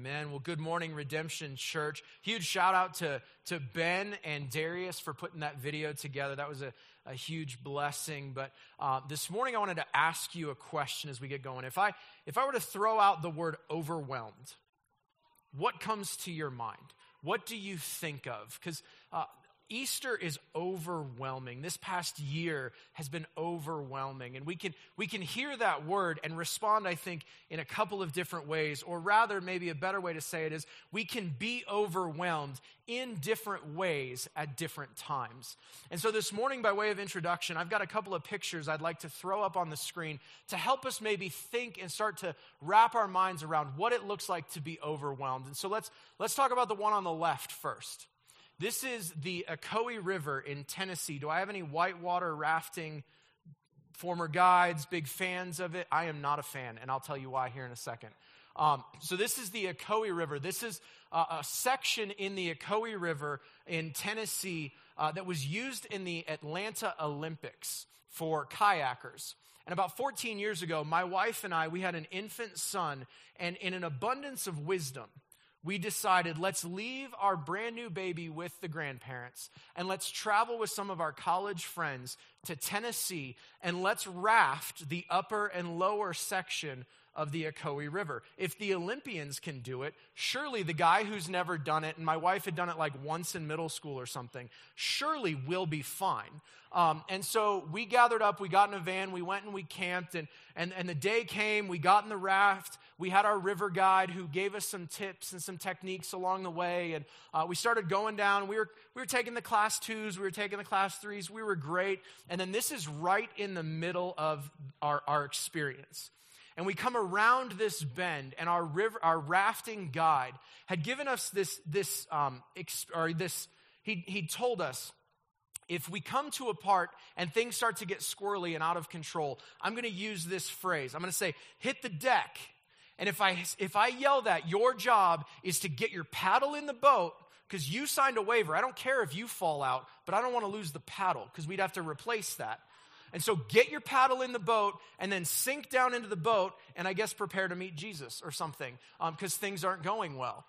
Amen. Well, good morning, Redemption Church. Huge shout out to, to Ben and Darius for putting that video together. That was a, a huge blessing. But uh, this morning, I wanted to ask you a question as we get going. If I, if I were to throw out the word overwhelmed, what comes to your mind? What do you think of? Because uh, Easter is overwhelming. This past year has been overwhelming. And we can, we can hear that word and respond, I think, in a couple of different ways. Or rather, maybe a better way to say it is we can be overwhelmed in different ways at different times. And so this morning, by way of introduction, I've got a couple of pictures I'd like to throw up on the screen to help us maybe think and start to wrap our minds around what it looks like to be overwhelmed. And so let's, let's talk about the one on the left first. This is the Ocoee River in Tennessee. Do I have any whitewater rafting former guides, big fans of it? I am not a fan, and I'll tell you why here in a second. Um, so, this is the Ocoee River. This is uh, a section in the Ocoee River in Tennessee uh, that was used in the Atlanta Olympics for kayakers. And about 14 years ago, my wife and I, we had an infant son, and in an abundance of wisdom, we decided let's leave our brand new baby with the grandparents and let's travel with some of our college friends to Tennessee and let's raft the upper and lower section of the Ocoee River. If the Olympians can do it, surely the guy who's never done it, and my wife had done it like once in middle school or something, surely will be fine. Um, and so we gathered up, we got in a van, we went and we camped, and, and, and the day came, we got in the raft, we had our river guide who gave us some tips and some techniques along the way, and uh, we started going down. We were, we were taking the class twos, we were taking the class threes, we were great. And then this is right in the middle of our, our experience and we come around this bend, and our river, our rafting guide had given us this, this, um, or this. He he told us if we come to a part and things start to get squirrely and out of control, I'm going to use this phrase. I'm going to say, "Hit the deck." And if I if I yell that, your job is to get your paddle in the boat because you signed a waiver. I don't care if you fall out, but I don't want to lose the paddle because we'd have to replace that. And so get your paddle in the boat and then sink down into the boat and I guess prepare to meet Jesus or something because um, things aren't going well.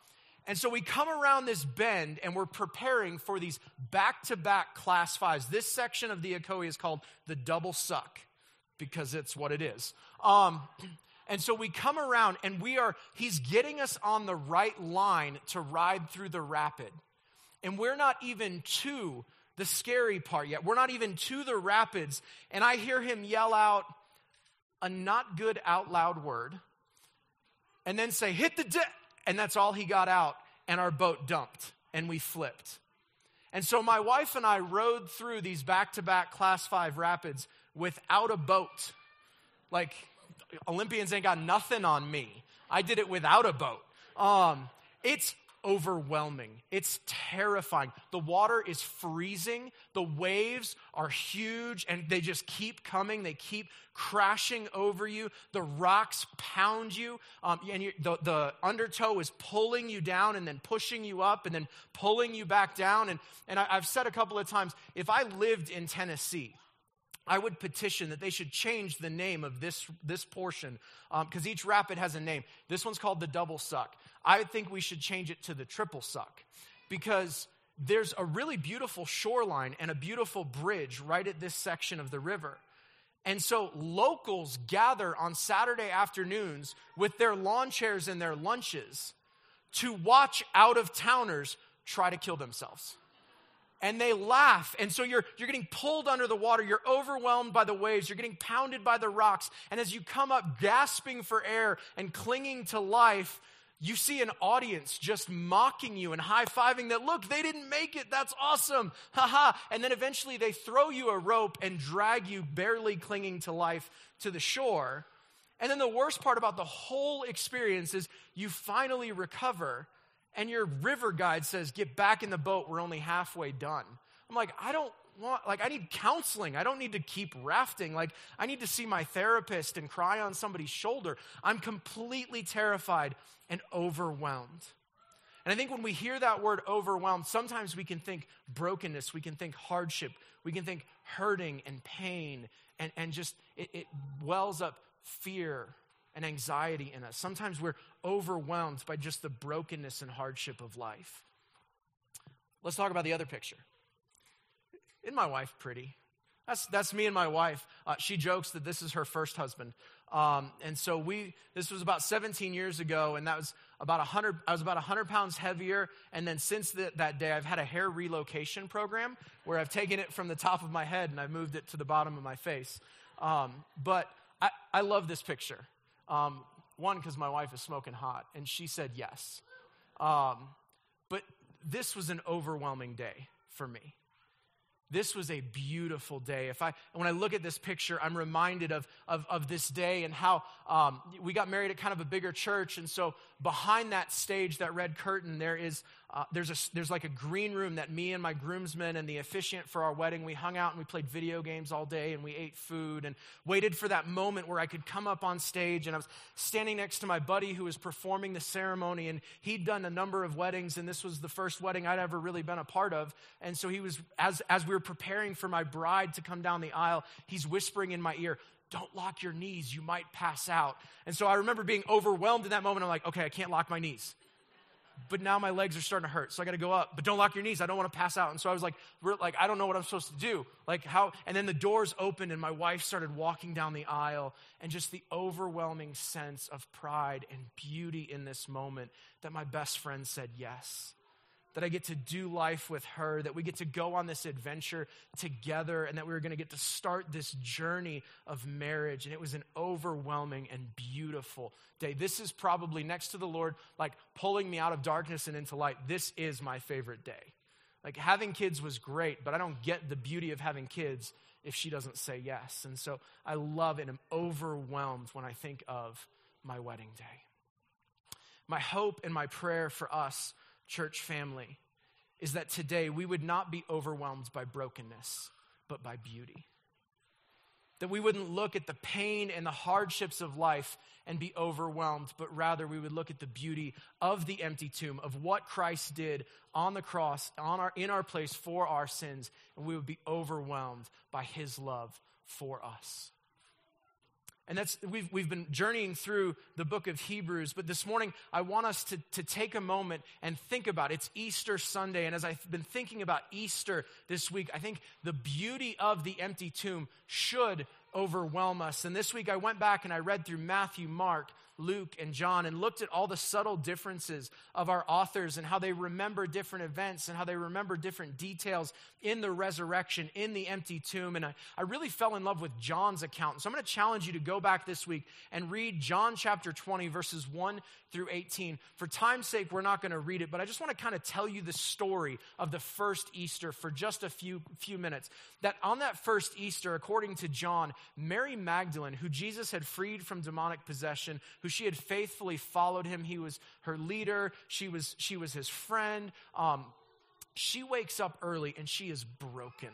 And so we come around this bend and we're preparing for these back to back class fives. This section of the Ocoee is called the double suck because it's what it is. Um, and so we come around and we are, he's getting us on the right line to ride through the rapid. And we're not even to the scary part yet. We're not even to the rapids. And I hear him yell out a not good out loud word and then say, hit the deck. And that's all he got out. And our boat dumped and we flipped. And so my wife and I rode through these back to back class five rapids without a boat. Like, Olympians ain't got nothing on me. I did it without a boat. Um, it's overwhelming. It's terrifying. The water is freezing. The waves are huge and they just keep coming. They keep crashing over you. The rocks pound you. Um, and you, the, the undertow is pulling you down and then pushing you up and then pulling you back down. And, and I, I've said a couple of times if I lived in Tennessee, I would petition that they should change the name of this, this portion because um, each rapid has a name. This one's called the double suck. I think we should change it to the triple suck because there's a really beautiful shoreline and a beautiful bridge right at this section of the river. And so locals gather on Saturday afternoons with their lawn chairs and their lunches to watch out of towners try to kill themselves. And they laugh. And so you're, you're getting pulled under the water. You're overwhelmed by the waves. You're getting pounded by the rocks. And as you come up gasping for air and clinging to life, you see an audience just mocking you and high fiving that, look, they didn't make it. That's awesome. Haha. and then eventually they throw you a rope and drag you, barely clinging to life, to the shore. And then the worst part about the whole experience is you finally recover and your river guide says, get back in the boat. We're only halfway done. I'm like, I don't want, like, I need counseling. I don't need to keep rafting. Like, I need to see my therapist and cry on somebody's shoulder. I'm completely terrified and overwhelmed. And I think when we hear that word overwhelmed, sometimes we can think brokenness, we can think hardship, we can think hurting and pain, and, and just it, it wells up fear and anxiety in us. Sometimes we're overwhelmed by just the brokenness and hardship of life. Let's talk about the other picture. Isn't my wife pretty? That's, that's me and my wife. Uh, she jokes that this is her first husband. Um, and so we, this was about 17 years ago, and that was about 100, I was about 100 pounds heavier. And then since the, that day, I've had a hair relocation program where I've taken it from the top of my head and I've moved it to the bottom of my face. Um, but I, I love this picture. Um, one, because my wife is smoking hot, and she said yes. Um, but this was an overwhelming day for me this was a beautiful day. If I, when I look at this picture, I'm reminded of, of, of this day and how um, we got married at kind of a bigger church. And so behind that stage, that red curtain, there is uh, there's, a, there's like a green room that me and my groomsmen and the officiant for our wedding, we hung out and we played video games all day and we ate food and waited for that moment where I could come up on stage. And I was standing next to my buddy who was performing the ceremony and he'd done a number of weddings and this was the first wedding I'd ever really been a part of. And so he was, as, as we were preparing for my bride to come down the aisle, he's whispering in my ear, don't lock your knees, you might pass out. And so I remember being overwhelmed in that moment. I'm like, okay, I can't lock my knees but now my legs are starting to hurt, so I got to go up. But don't lock your knees. I don't want to pass out. And so I was like, like I don't know what I'm supposed to do. Like how? And then the doors opened, and my wife started walking down the aisle, and just the overwhelming sense of pride and beauty in this moment that my best friend said yes that I get to do life with her, that we get to go on this adventure together, and that we were going to get to start this journey of marriage. And it was an overwhelming and beautiful day. This is probably next to the Lord, like pulling me out of darkness and into light. This is my favorite day. Like having kids was great, but I don't get the beauty of having kids if she doesn't say yes. And so I love and am overwhelmed when I think of my wedding day. My hope and my prayer for us church family, is that today we would not be overwhelmed by brokenness, but by beauty. That we wouldn't look at the pain and the hardships of life and be overwhelmed, but rather we would look at the beauty of the empty tomb, of what Christ did on the cross, on our, in our place for our sins, and we would be overwhelmed by his love for us. And that's, we've, we've been journeying through the book of Hebrews, but this morning I want us to, to take a moment and think about it. It's Easter Sunday, and as I've been thinking about Easter this week, I think the beauty of the empty tomb should overwhelm us. And this week I went back and I read through Matthew, Mark, Luke, and John and looked at all the subtle differences of our authors and how they remember different events and how they remember different details in the resurrection, in the empty tomb. And I, I really fell in love with John's account. So I'm going to challenge you to go back this week and read John chapter 20, verses 1 through 18. For time's sake, we're not going to read it, but I just want to kind of tell you the story of the first Easter for just a few, few minutes. That on that first Easter, according to John, Mary Magdalene, who Jesus had freed from demonic possession, who she had faithfully followed him, he was her leader, she was, she was his friend. Um, she wakes up early and she is broken.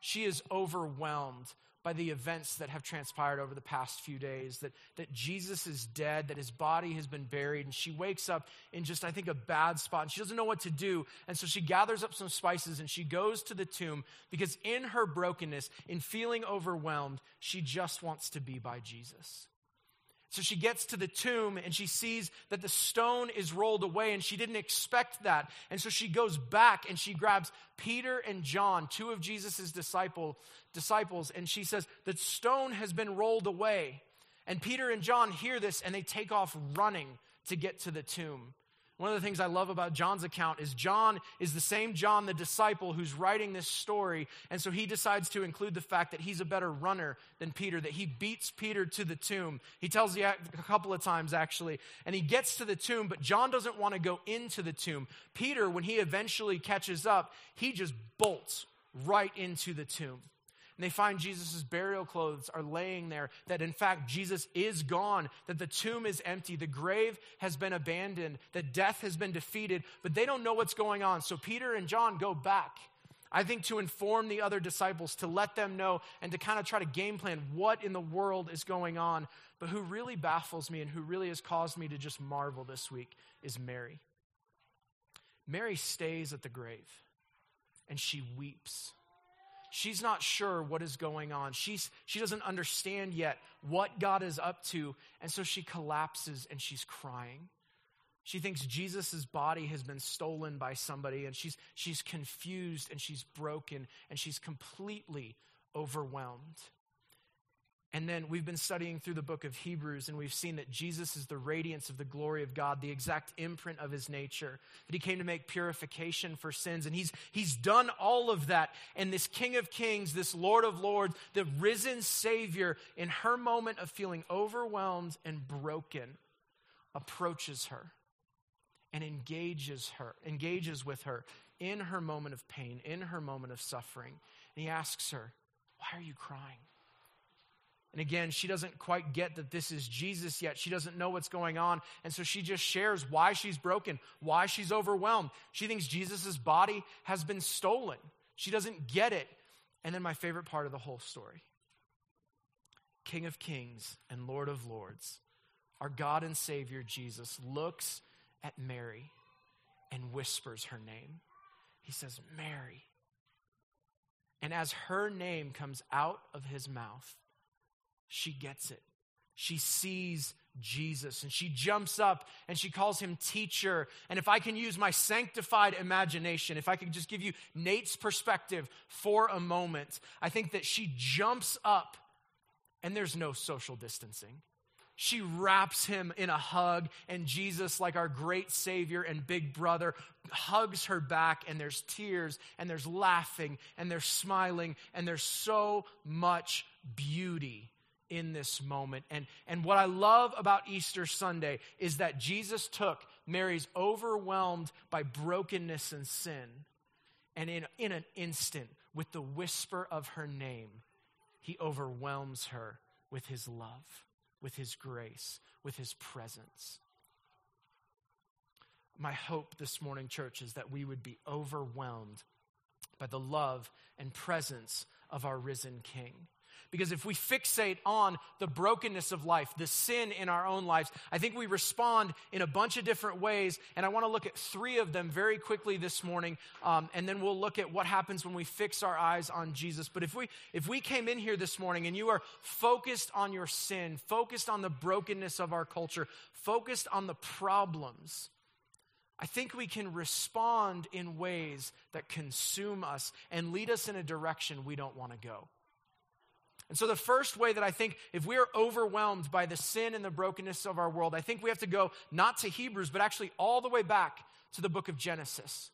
She is overwhelmed by the events that have transpired over the past few days that, that Jesus is dead, that his body has been buried, and she wakes up in just, I think, a bad spot, and she doesn't know what to do. And so she gathers up some spices and she goes to the tomb because in her brokenness, in feeling overwhelmed, she just wants to be by Jesus. So she gets to the tomb and she sees that the stone is rolled away and she didn't expect that. And so she goes back and she grabs Peter and John, two of Jesus' disciple, disciples, and she says, The stone has been rolled away. And Peter and John hear this and they take off running to get to the tomb. One of the things I love about John's account is John is the same John, the disciple, who's writing this story. And so he decides to include the fact that he's a better runner than Peter, that he beats Peter to the tomb. He tells you a couple of times, actually. And he gets to the tomb, but John doesn't want to go into the tomb. Peter, when he eventually catches up, he just bolts right into the tomb and they find Jesus' burial clothes are laying there, that in fact Jesus is gone, that the tomb is empty, the grave has been abandoned, that death has been defeated, but they don't know what's going on. So Peter and John go back. I think to inform the other disciples, to let them know, and to kind of try to game plan what in the world is going on. But who really baffles me and who really has caused me to just marvel this week is Mary. Mary stays at the grave and she weeps she's not sure what is going on. She's, she doesn't understand yet what God is up to. And so she collapses and she's crying. She thinks Jesus' body has been stolen by somebody, and she's, she's confused and she's broken and she's completely overwhelmed. And then we've been studying through the book of Hebrews, and we've seen that Jesus is the radiance of the glory of God, the exact imprint of his nature, that he came to make purification for sins. And he's, he's done all of that. And this King of Kings, this Lord of Lords, the risen Savior, in her moment of feeling overwhelmed and broken, approaches her and engages her, engages with her in her moment of pain, in her moment of suffering. And he asks her, Why are you crying? And again, she doesn't quite get that this is Jesus yet. She doesn't know what's going on. And so she just shares why she's broken, why she's overwhelmed. She thinks Jesus' body has been stolen. She doesn't get it. And then my favorite part of the whole story King of Kings and Lord of Lords, our God and Savior Jesus looks at Mary and whispers her name. He says, Mary. And as her name comes out of his mouth, she gets it. She sees Jesus and she jumps up and she calls him teacher. And if I can use my sanctified imagination, if I could just give you Nate's perspective for a moment, I think that she jumps up and there's no social distancing. She wraps him in a hug, and Jesus, like our great Savior and big brother, hugs her back, and there's tears, and there's laughing, and there's smiling, and there's so much beauty in this moment. And, and what I love about Easter Sunday is that Jesus took Mary's overwhelmed by brokenness and sin, and in, in an instant, with the whisper of her name, he overwhelms her with his love, with his grace, with his presence. My hope this morning, church, is that we would be overwhelmed by the love and presence of our risen King. Because if we fixate on the brokenness of life, the sin in our own lives, I think we respond in a bunch of different ways. And I want to look at three of them very quickly this morning. Um, and then we'll look at what happens when we fix our eyes on Jesus. But if we, if we came in here this morning and you are focused on your sin, focused on the brokenness of our culture, focused on the problems, I think we can respond in ways that consume us and lead us in a direction we don't want to go. And so, the first way that I think, if we are overwhelmed by the sin and the brokenness of our world, I think we have to go not to Hebrews, but actually all the way back to the book of Genesis.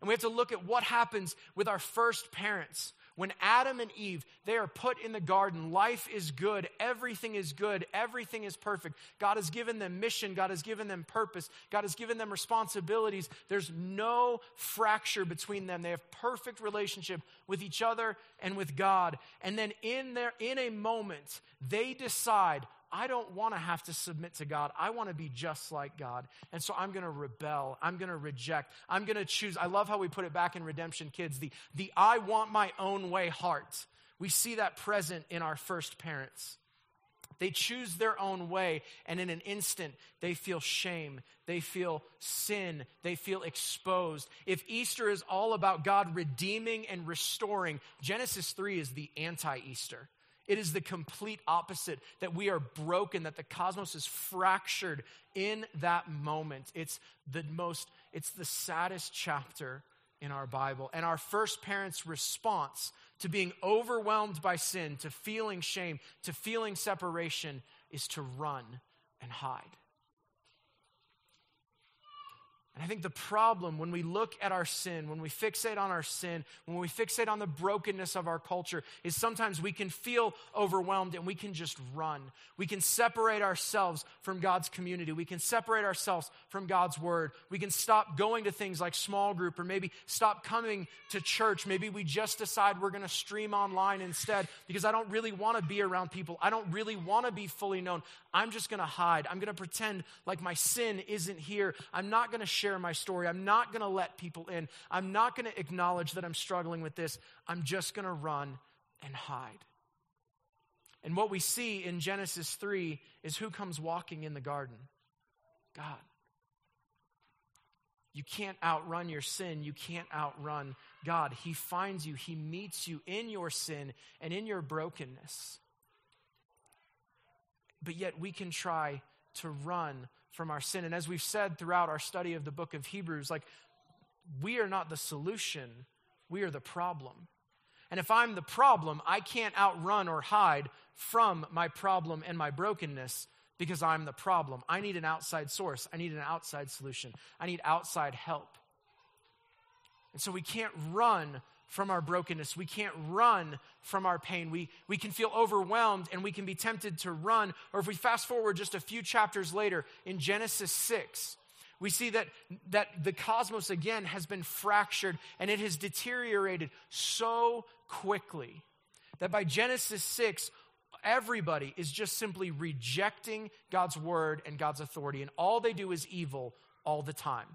And we have to look at what happens with our first parents. When Adam and Eve, they are put in the garden, life is good, everything is good, everything is perfect. God has given them mission, God has given them purpose, God has given them responsibilities. There's no fracture between them. They have perfect relationship with each other and with God. And then in their in a moment, they decide, I don't want to have to submit to God. I want to be just like God. And so I'm going to rebel. I'm going to reject. I'm going to choose. I love how we put it back in Redemption Kids the, the I want my own way heart. We see that present in our first parents. They choose their own way, and in an instant, they feel shame. They feel sin. They feel exposed. If Easter is all about God redeeming and restoring, Genesis 3 is the anti Easter. It is the complete opposite that we are broken, that the cosmos is fractured in that moment. It's the most, it's the saddest chapter in our Bible. And our first parents' response to being overwhelmed by sin, to feeling shame, to feeling separation, is to run and hide. And I think the problem when we look at our sin, when we fixate on our sin, when we fixate on the brokenness of our culture, is sometimes we can feel overwhelmed and we can just run. We can separate ourselves from God's community. We can separate ourselves from God's word. We can stop going to things like small group or maybe stop coming to church. Maybe we just decide we're going to stream online instead because I don't really want to be around people. I don't really want to be fully known. I'm just going to hide. I'm going to pretend like my sin isn't here. I'm not going to share my story. I'm not going to let people in. I'm not going to acknowledge that I'm struggling with this. I'm just going to run and hide. And what we see in Genesis 3 is who comes walking in the garden? God. You can't outrun your sin. You can't outrun God. He finds you, He meets you in your sin and in your brokenness. But yet we can try to run from our sin. And as we've said throughout our study of the book of Hebrews, like we are not the solution, we are the problem. And if I'm the problem, I can't outrun or hide from my problem and my brokenness because I'm the problem. I need an outside source. I need an outside solution. I need outside help. And so we can't run from our brokenness. We can't run from our pain. We, we can feel overwhelmed and we can be tempted to run. Or if we fast forward just a few chapters later in Genesis 6, we see that, that the cosmos again has been fractured and it has deteriorated so quickly that by Genesis 6, everybody is just simply rejecting God's word and God's authority, and all they do is evil all the time.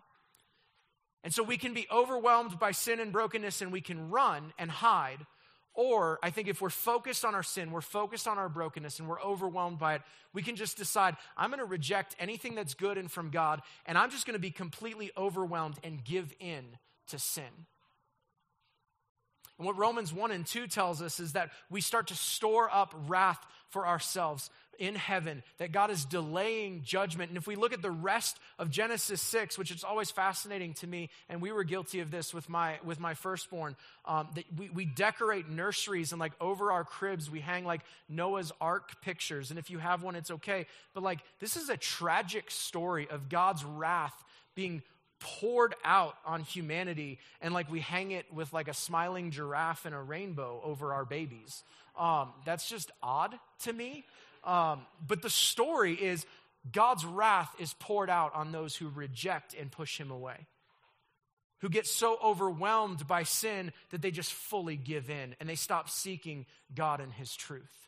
And so we can be overwhelmed by sin and brokenness and we can run and hide. Or I think if we're focused on our sin, we're focused on our brokenness, and we're overwhelmed by it, we can just decide, I'm going to reject anything that's good and from God, and I'm just going to be completely overwhelmed and give in to sin. And what Romans 1 and 2 tells us is that we start to store up wrath for ourselves in heaven, that God is delaying judgment. And if we look at the rest of Genesis 6, which is always fascinating to me, and we were guilty of this with my, with my firstborn, um, that we, we decorate nurseries and like over our cribs, we hang like Noah's Ark pictures. And if you have one, it's okay. But like, this is a tragic story of God's wrath being poured out on humanity and like we hang it with like a smiling giraffe and a rainbow over our babies um, that's just odd to me um, but the story is god's wrath is poured out on those who reject and push him away who get so overwhelmed by sin that they just fully give in and they stop seeking god and his truth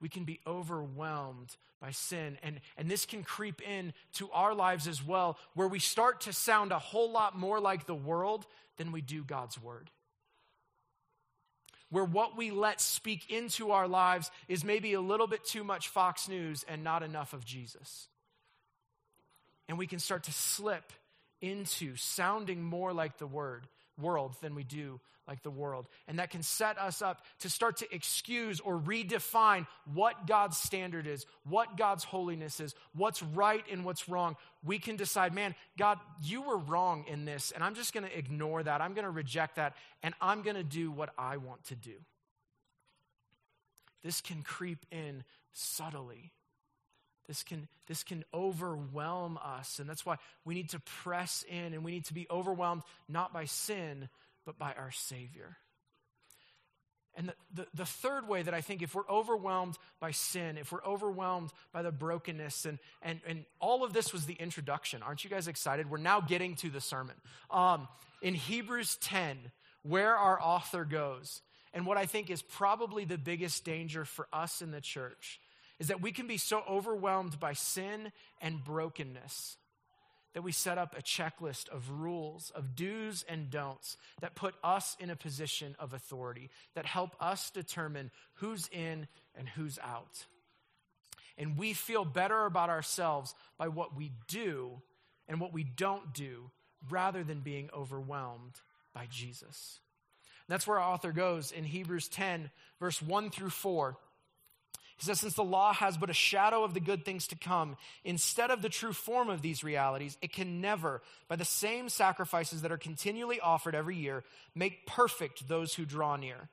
we can be overwhelmed by sin. And, and this can creep in to our lives as well, where we start to sound a whole lot more like the world than we do God's word. Where what we let speak into our lives is maybe a little bit too much Fox News and not enough of Jesus. And we can start to slip into sounding more like the word world than we do like the world. And that can set us up to start to excuse or redefine what God's standard is, what God's holiness is, what's right and what's wrong. We can decide, man, God, you were wrong in this, and I'm just going to ignore that. I'm going to reject that, and I'm going to do what I want to do. This can creep in subtly. This can, this can overwhelm us. And that's why we need to press in and we need to be overwhelmed not by sin, but by our Savior. And the, the, the, third way that I think if we're overwhelmed by sin, if we're overwhelmed by the brokenness, and, and, and all of this was the introduction. Aren't you guys excited? We're now getting to the sermon. Um, in Hebrews 10, where our author goes, and what I think is probably the biggest danger for us in the church is that we can be so overwhelmed by sin and brokenness that we set up a checklist of rules, of do's and don'ts that put us in a position of authority, that help us determine who's in and who's out. And we feel better about ourselves by what we do and what we don't do rather than being overwhelmed by Jesus. That's where our author goes in Hebrews 10, verse 1 through 4. He says, since the law has but a shadow of the good things to come, instead of the true form of these realities, it can never, by the same sacrifices that are continually offered every year, make perfect those who draw near.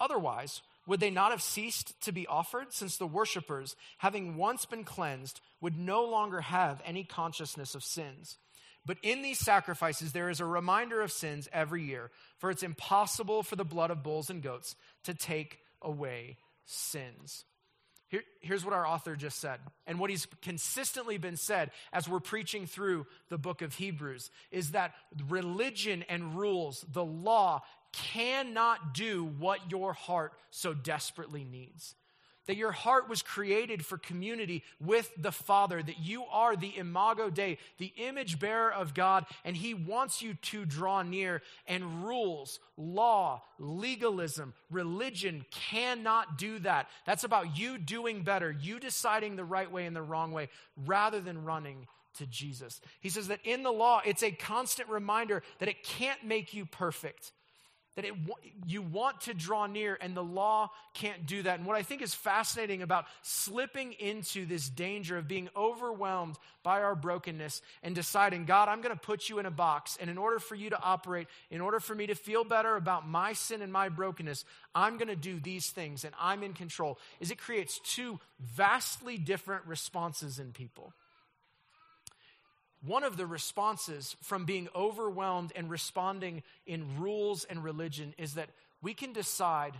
Otherwise, would they not have ceased to be offered, since the worshippers, having once been cleansed, would no longer have any consciousness of sins? But in these sacrifices, there is a reminder of sins every year, for it's impossible for the blood of bulls and goats to take away sins. Here, here's what our author just said, and what he's consistently been said as we're preaching through the book of Hebrews is that religion and rules, the law, cannot do what your heart so desperately needs that your heart was created for community with the Father, that you are the imago Dei, the image bearer of God, and He wants you to draw near. And rules, law, legalism, religion cannot do that. That's about you doing better, you deciding the right way and the wrong way, rather than running to Jesus. He says that in the law, it's a constant reminder that it can't make you perfect that it, you want to draw near, and the law can't do that. And what I think is fascinating about slipping into this danger of being overwhelmed by our brokenness and deciding, God, I'm going to put you in a box. And in order for you to operate, in order for me to feel better about my sin and my brokenness, I'm going to do these things and I'm in control, is it creates two vastly different responses in people. One of the responses from being overwhelmed and responding in rules and religion is that we can decide,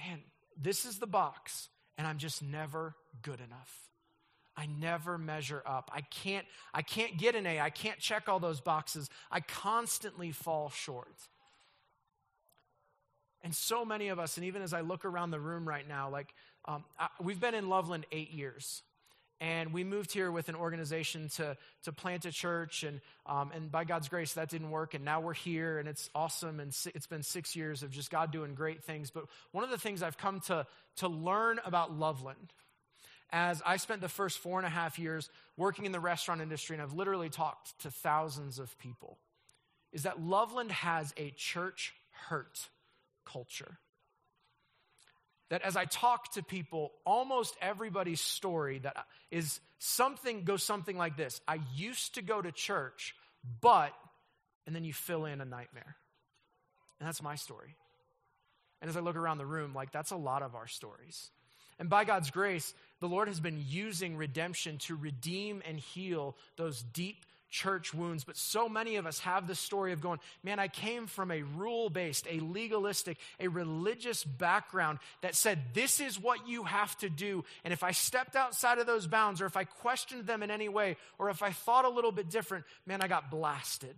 man, this is the box, and I'm just never good enough. I never measure up. I can't, I can't get an A. I can't check all those boxes. I constantly fall short. And so many of us, and even as I look around the room right now, like um, I, we've been in Loveland eight years and we moved here with an organization to, to plant a church and, um, and by god's grace that didn't work and now we're here and it's awesome and it's been six years of just god doing great things. But one of the things i've come to, to learn about loveland as i spent the first four and a half years working in the restaurant industry and i've literally talked to thousands of people is that loveland has a church hurt culture that as I talk to people, almost everybody's story that is something goes something like this. I used to go to church, but and then you fill in a nightmare. And that's my story. And as I look around the room, like that's a lot of our stories. And by God's grace, the Lord has been using redemption to redeem and heal those deep church wounds, but so many of us have the story of going, man, I came from a rule based, a legalistic, a religious background that said, this is what you have to do. And if I stepped outside of those bounds, or if I questioned them in any way, or if I thought a little bit different, man, I got blasted.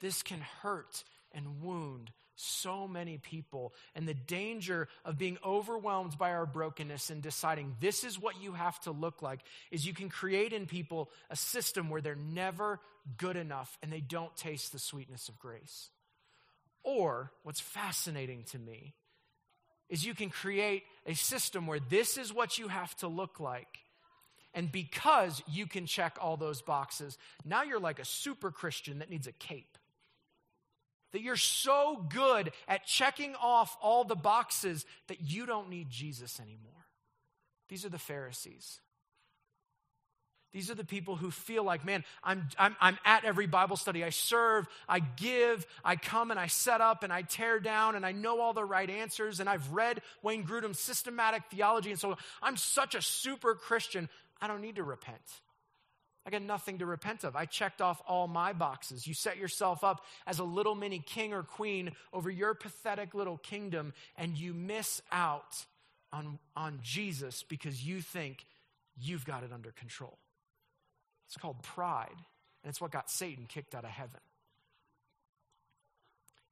This can hurt and wound so many people. And the danger of being overwhelmed by our brokenness and deciding this is what you have to look like is you can create in people a system where they're never good enough and they don't taste the sweetness of grace. Or, what's fascinating to me is you can create a system where this is what you have to look like. And because you can check all those boxes, now you're like a super Christian that needs a cape. That you're so good at checking off all the boxes that you don't need Jesus anymore. These are the Pharisees. These are the people who feel like, man, I'm, I'm, I'm at every Bible study. I serve, I give, I come and I set up and I tear down and I know all the right answers and I've read Wayne Grudem's systematic theology. And so I'm such a super Christian, I don't need to repent. I got nothing to repent of. I checked off all my boxes. You set yourself up as a little mini king or queen over your pathetic little kingdom, and you miss out on, on Jesus because you think you've got it under control. It's called pride, and it's what got Satan kicked out of heaven.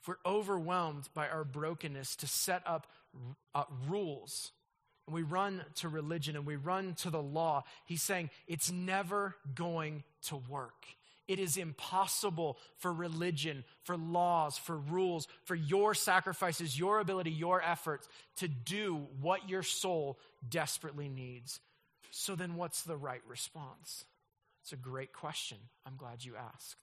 If we're overwhelmed by our brokenness to set up uh, rules and we run to religion and we run to the law, he's saying it's never going to work. It is impossible for religion, for laws, for rules, for your sacrifices, your ability, your efforts to do what your soul desperately needs. So then, what's the right response? It's a great question. I'm glad you asked.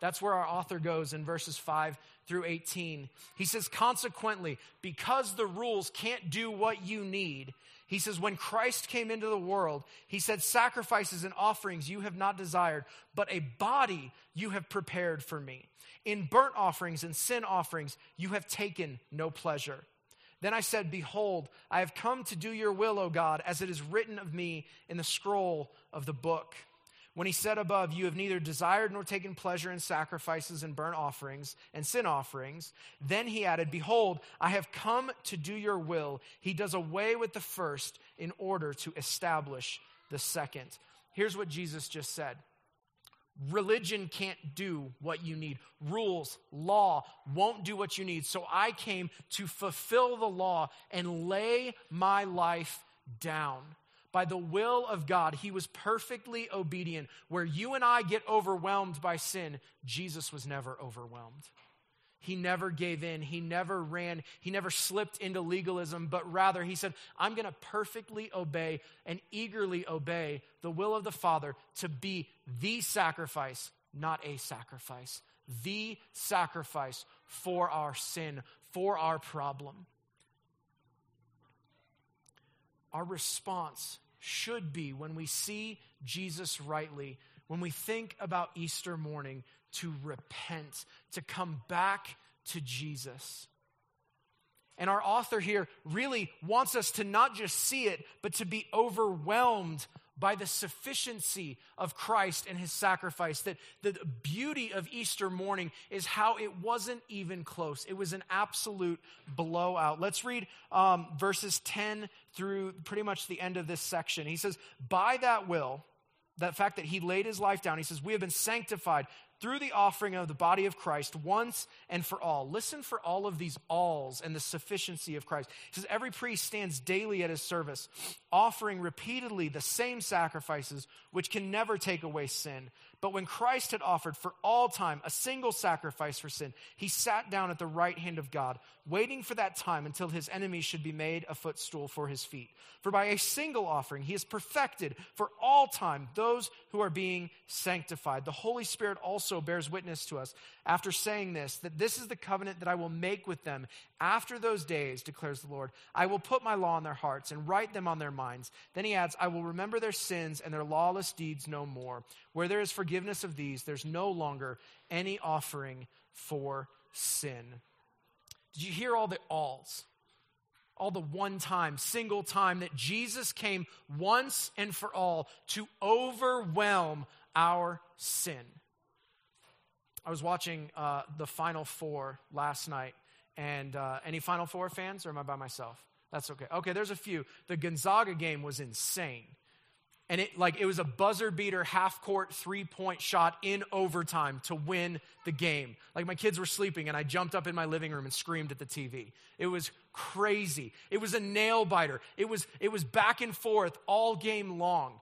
That's where our author goes in verses 5 through 18. He says, Consequently, because the rules can't do what you need, he says, When Christ came into the world, he said, Sacrifices and offerings you have not desired, but a body you have prepared for me. In burnt offerings and sin offerings you have taken no pleasure. Then I said, Behold, I have come to do your will, O God, as it is written of me in the scroll of the book when he said above, You have neither desired nor taken pleasure in sacrifices and burnt offerings and sin offerings, then he added, Behold, I have come to do your will. He does away with the first in order to establish the second. Here's what Jesus just said Religion can't do what you need. Rules, law won't do what you need. So I came to fulfill the law and lay my life down by the will of God, he was perfectly obedient. Where you and I get overwhelmed by sin, Jesus was never overwhelmed. He never gave in. He never ran. He never slipped into legalism, but rather he said, I'm going to perfectly obey and eagerly obey the will of the Father to be the sacrifice, not a sacrifice. The sacrifice for our sin, for our problem. Our response should be when we see Jesus rightly, when we think about Easter morning, to repent, to come back to Jesus. And our author here really wants us to not just see it, but to be overwhelmed by the sufficiency of Christ and his sacrifice. That the beauty of Easter morning is how it wasn't even close. It was an absolute blowout. Let's read um, verses 10 through pretty much the end of this section. He says, By that will, that fact that he laid his life down, he says, We have been sanctified through the offering of the body of Christ once and for all. Listen for all of these alls and the sufficiency of Christ. He says, Every priest stands daily at his service, offering repeatedly the same sacrifices, which can never take away sin. But when Christ had offered for all time a single sacrifice for sin, he sat down at the right hand of God, waiting for that time until his enemies should be made a footstool for his feet. For by a single offering, he has perfected for all time those who are being sanctified. The Holy Spirit also bears witness to us after saying this, that this is the covenant that I will make with them after those days, declares the Lord. I will put my law in their hearts and write them on their minds. Then he adds, I will remember their sins and their lawless deeds no more. Where there is of these, there's no longer any offering for sin. Did you hear all the alls? All the one time, single time that Jesus came once and for all to overwhelm our sin. I was watching uh, the Final Four last night. And uh, any Final Four fans, or am I by myself? That's okay. Okay, there's a few. The Gonzaga game was insane. And it like it was a buzzer beater half court three point shot in overtime to win the game. Like my kids were sleeping and I jumped up in my living room and screamed at the TV. It was crazy. It was a nail biter. It was it was back and forth all game long.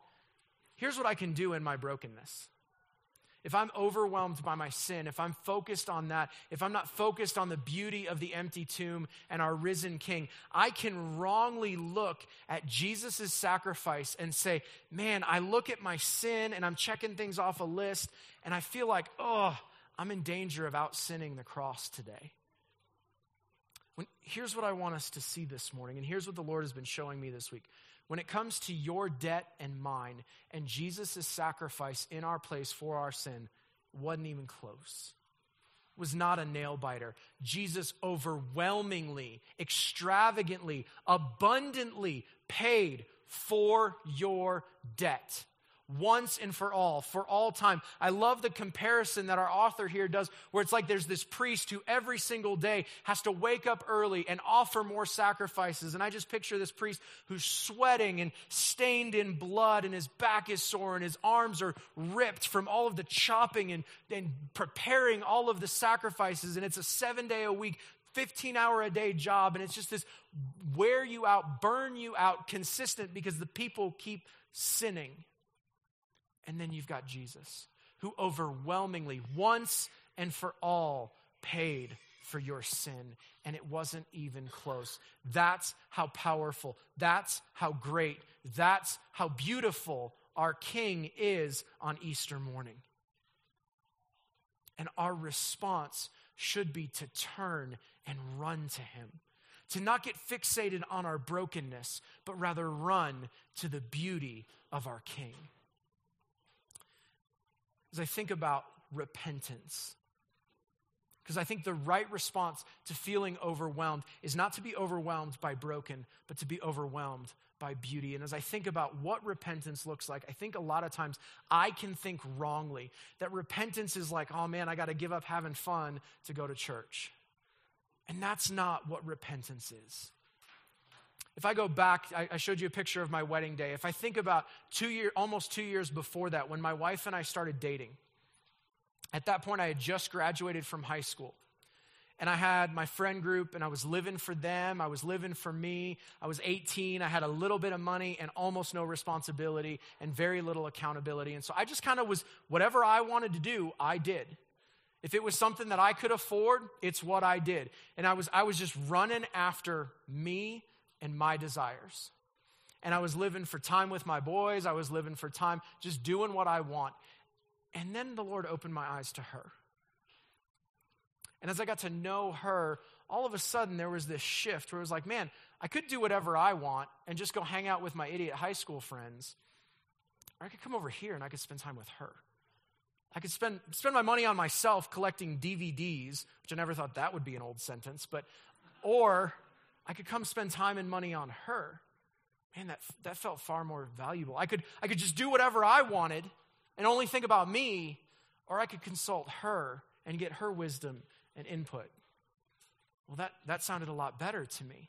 Here's what I can do in my brokenness if I'm overwhelmed by my sin, if I'm focused on that, if I'm not focused on the beauty of the empty tomb and our risen King, I can wrongly look at Jesus' sacrifice and say, man, I look at my sin and I'm checking things off a list and I feel like, oh, I'm in danger of out sinning the cross today. When, here's what I want us to see this morning, and here's what the Lord has been showing me this week when it comes to your debt and mine and Jesus' sacrifice in our place for our sin, wasn't even close. Was not a nail biter. Jesus overwhelmingly, extravagantly, abundantly paid for your debt once and for all, for all time. I love the comparison that our author here does, where it's like there's this priest who every single day has to wake up early and offer more sacrifices. And I just picture this priest who's sweating and stained in blood, and his back is sore, and his arms are ripped from all of the chopping and, and preparing all of the sacrifices. And it's a seven day a week 15 hour a day job and it's just this wear you out, burn you out consistent because the people keep sinning. And then you've got Jesus, who overwhelmingly, once and for all, paid for your sin, and it wasn't even close. That's how powerful, that's how great, that's how beautiful our King is on Easter morning. And our response should be to turn and run to Him, to not get fixated on our brokenness, but rather run to the beauty of our King as I think about repentance. Because I think the right response to feeling overwhelmed is not to be overwhelmed by broken, but to be overwhelmed by beauty. And as I think about what repentance looks like, I think a lot of times I can think wrongly that repentance is like, oh man, I got to give up having fun to go to church. And that's not what repentance is. If I go back, I, showed you a picture of my wedding day. If I think about two year, almost two years before that, when my wife and I started dating, at that point I had just graduated from high school. And I had my friend group, and I was living for them. I was living for me. I was 18. I had a little bit of money and almost no responsibility and very little accountability. And so I just kind of was, whatever I wanted to do, I did. If it was something that I could afford, it's what I did. And I was, I was just running after me and my desires. And I was living for time with my boys. I was living for time just doing what I want. And then the Lord opened my eyes to her. And as I got to know her, all of a sudden there was this shift where it was like, man, I could do whatever I want and just go hang out with my idiot high school friends. Or I could come over here and I could spend time with her. I could spend, spend my money on myself collecting DVDs, which I never thought that would be an old sentence, but, or I could come spend time and money on her. Man, that, that felt far more valuable. I could, I could just do whatever I wanted and only think about me, or I could consult her and get her wisdom and input. Well, that, that sounded a lot better to me.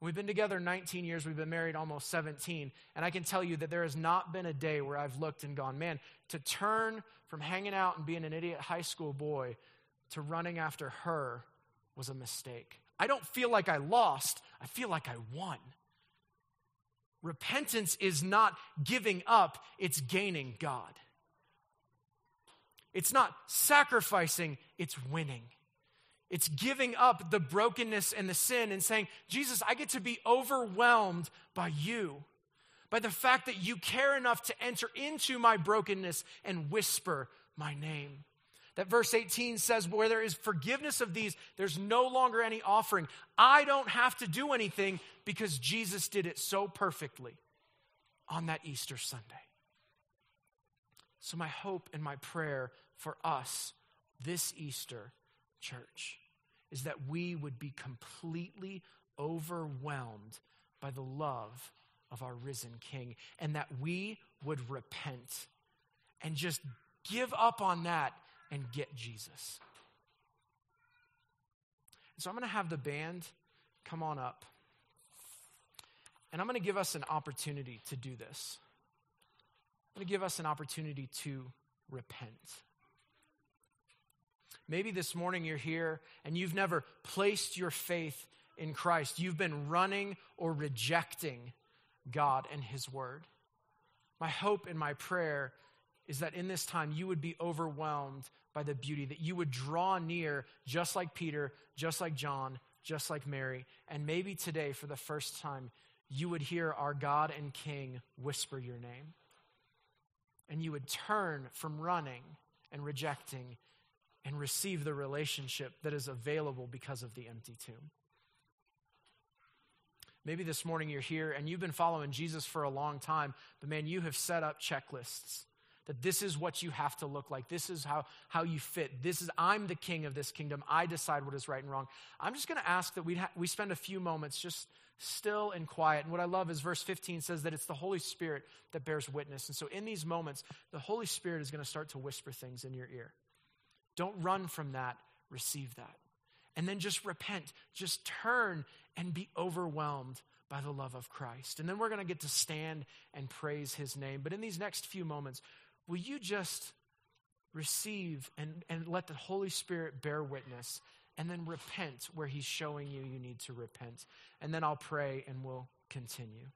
We've been together 19 years. We've been married almost 17. And I can tell you that there has not been a day where I've looked and gone, man, to turn from hanging out and being an idiot high school boy to running after her was a mistake. I don't feel like I lost, I feel like I won. Repentance is not giving up, it's gaining God. It's not sacrificing, it's winning. It's giving up the brokenness and the sin and saying, Jesus, I get to be overwhelmed by you, by the fact that you care enough to enter into my brokenness and whisper my name. That verse 18 says, Where there is forgiveness of these, there's no longer any offering. I don't have to do anything because Jesus did it so perfectly on that Easter Sunday. So, my hope and my prayer for us this Easter church, is that we would be completely overwhelmed by the love of our risen King and that we would repent and just give up on that and get Jesus. So I'm going to have the band come on up. And I'm going to give us an opportunity to do this. I'm going to give us an opportunity to repent. Maybe this morning you're here and you've never placed your faith in Christ. You've been running or rejecting God and His Word. My hope and my prayer is that in this time you would be overwhelmed by the beauty, that you would draw near just like Peter, just like John, just like Mary. And maybe today, for the first time, you would hear our God and King whisper your name. And you would turn from running and rejecting and receive the relationship that is available because of the empty tomb. Maybe this morning you're here and you've been following Jesus for a long time, but man, you have set up checklists that this is what you have to look like. This is how, how you fit. This is, I'm the king of this kingdom. I decide what is right and wrong. I'm just going to ask that we, ha- we spend a few moments just still and quiet. And what I love is verse 15 says that it's the Holy Spirit that bears witness. And so in these moments, the Holy Spirit is going to start to whisper things in your ear. Don't run from that, receive that. And then just repent, just turn and be overwhelmed by the love of Christ. And then we're going to get to stand and praise his name. But in these next few moments, will you just receive and, and let the Holy Spirit bear witness and then repent where he's showing you you need to repent? And then I'll pray and we'll continue.